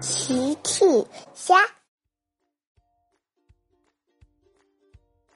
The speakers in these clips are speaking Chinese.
奇趣虾，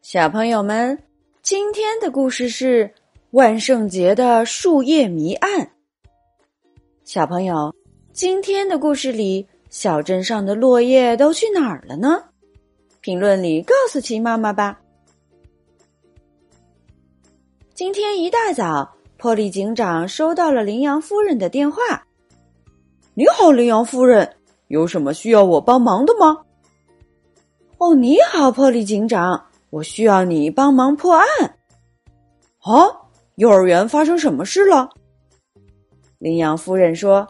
小朋友们，今天的故事是万圣节的树叶谜案。小朋友，今天的故事里，小镇上的落叶都去哪儿了呢？评论里告诉奇妈妈吧。今天一大早，波利警长收到了羚羊夫人的电话。你好，羚羊夫人。有什么需要我帮忙的吗？哦，你好，破例警长，我需要你帮忙破案。啊，幼儿园发生什么事了？羚羊夫人说：“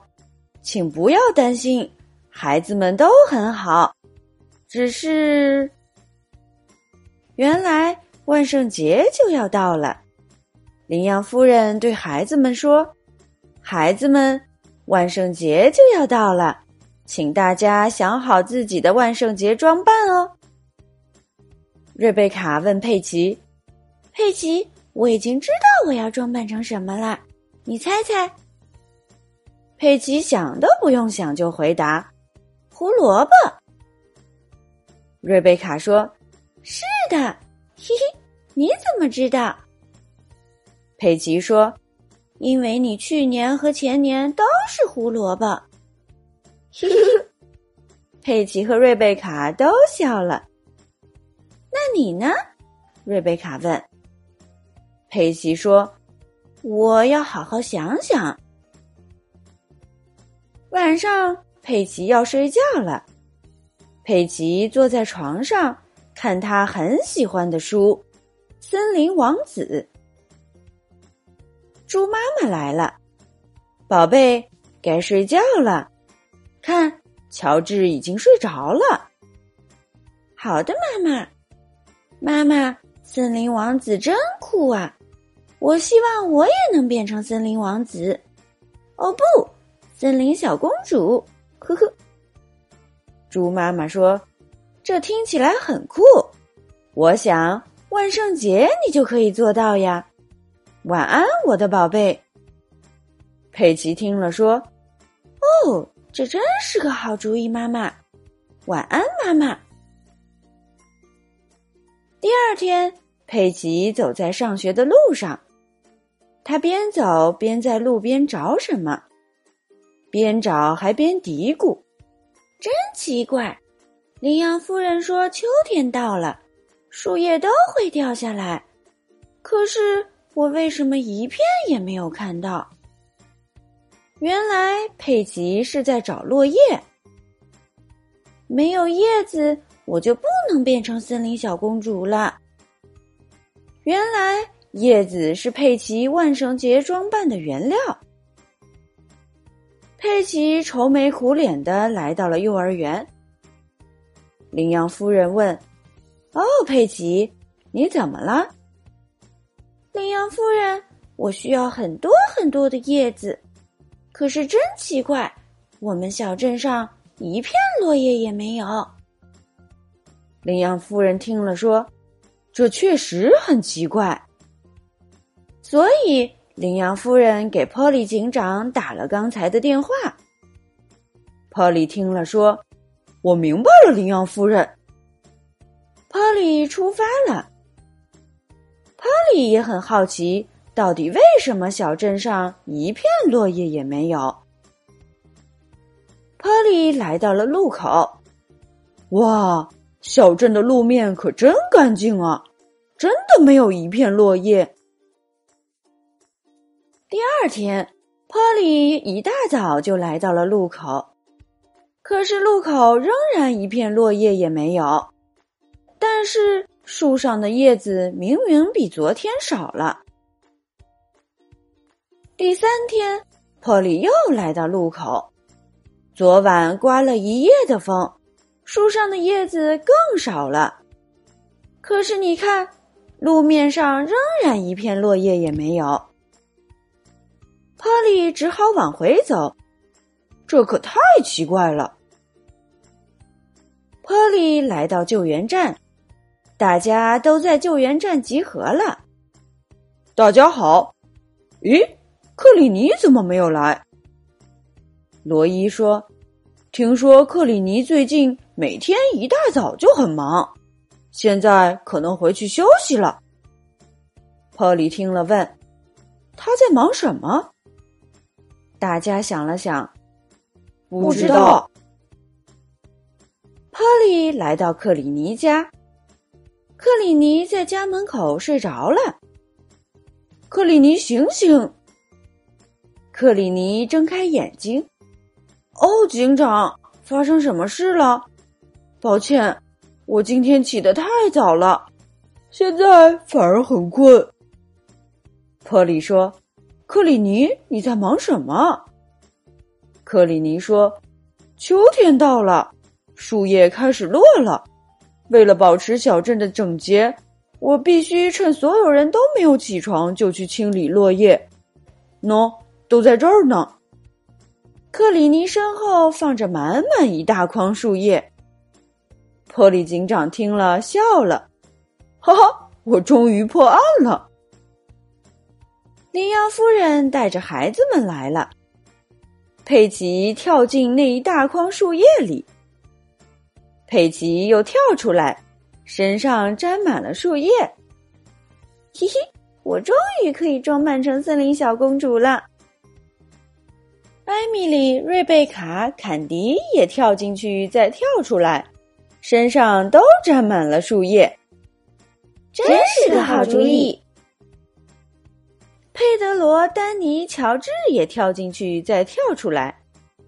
请不要担心，孩子们都很好，只是……原来万圣节就要到了。”羚羊夫人对孩子们说：“孩子们，万圣节就要到了。”请大家想好自己的万圣节装扮哦。瑞贝卡问佩奇：“佩奇，我已经知道我要装扮成什么了，你猜猜？”佩奇想都不用想就回答：“胡萝卜。”瑞贝卡说：“是的，嘿嘿，你怎么知道？”佩奇说：“因为你去年和前年都是胡萝卜。” 佩奇和瑞贝卡都笑了。那你呢？瑞贝卡问。佩奇说：“我要好好想想。”晚上，佩奇要睡觉了。佩奇坐在床上，看他很喜欢的书《森林王子》。猪妈妈来了，宝贝，该睡觉了。看，乔治已经睡着了。好的，妈妈。妈妈，森林王子真酷啊！我希望我也能变成森林王子。哦不，森林小公主。呵呵。猪妈妈说：“这听起来很酷。我想万圣节你就可以做到呀。”晚安，我的宝贝。佩奇听了说：“哦。”这真是个好主意，妈妈。晚安，妈妈。第二天，佩奇走在上学的路上，他边走边在路边找什么，边找还边嘀咕：“真奇怪，羚羊夫人说秋天到了，树叶都会掉下来，可是我为什么一片也没有看到？”原来佩奇是在找落叶，没有叶子，我就不能变成森林小公主了。原来叶子是佩奇万圣节装扮的原料。佩奇愁眉苦脸的来到了幼儿园。羚羊夫人问：“哦，佩奇，你怎么了？”羚羊夫人，我需要很多很多的叶子。可是真奇怪，我们小镇上一片落叶也没有。羚羊夫人听了说：“这确实很奇怪。”所以羚羊夫人给波利警长打了刚才的电话。波利听了说：“我明白了，羚羊夫人。”波利出发了。波利也很好奇。到底为什么小镇上一片落叶也没有？波利来到了路口，哇，小镇的路面可真干净啊，真的没有一片落叶。第二天，波利一大早就来到了路口，可是路口仍然一片落叶也没有，但是树上的叶子明明比昨天少了。第三天，波利又来到路口。昨晚刮了一夜的风，树上的叶子更少了。可是你看，路面上仍然一片落叶也没有。波利只好往回走，这可太奇怪了。波利来到救援站，大家都在救援站集合了。大家好，咦？克里尼怎么没有来？罗伊说：“听说克里尼最近每天一大早就很忙，现在可能回去休息了。波利听了问：“他在忙什么？”大家想了想，不知道。波利来到克里尼家，克里尼在家门口睡着了。克里尼，醒醒！克里尼睁开眼睛。哦，警长，发生什么事了？抱歉，我今天起得太早了，现在反而很困。波利说。克里尼，你在忙什么？克里尼说：“秋天到了，树叶开始落了。为了保持小镇的整洁，我必须趁所有人都没有起床就去清理落叶。喏，都在这儿呢。”克里尼身后放着满满一大筐树叶。波利警长听了笑了：“哈哈，我终于破案了。”羚羊夫人带着孩子们来了。佩奇跳进那一大筐树叶里，佩奇又跳出来，身上沾满了树叶。嘿嘿，我终于可以装扮成森林小公主了。艾米丽、瑞贝卡、坎迪也跳进去，再跳出来，身上都沾满了树叶。真是个好主意。佩德罗、丹尼、乔治也跳进去，再跳出来，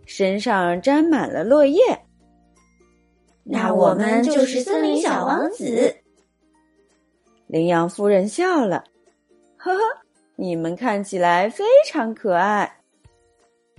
身上沾满了落叶。那我们就是森林小王子。羚羊夫人笑了，呵呵，你们看起来非常可爱。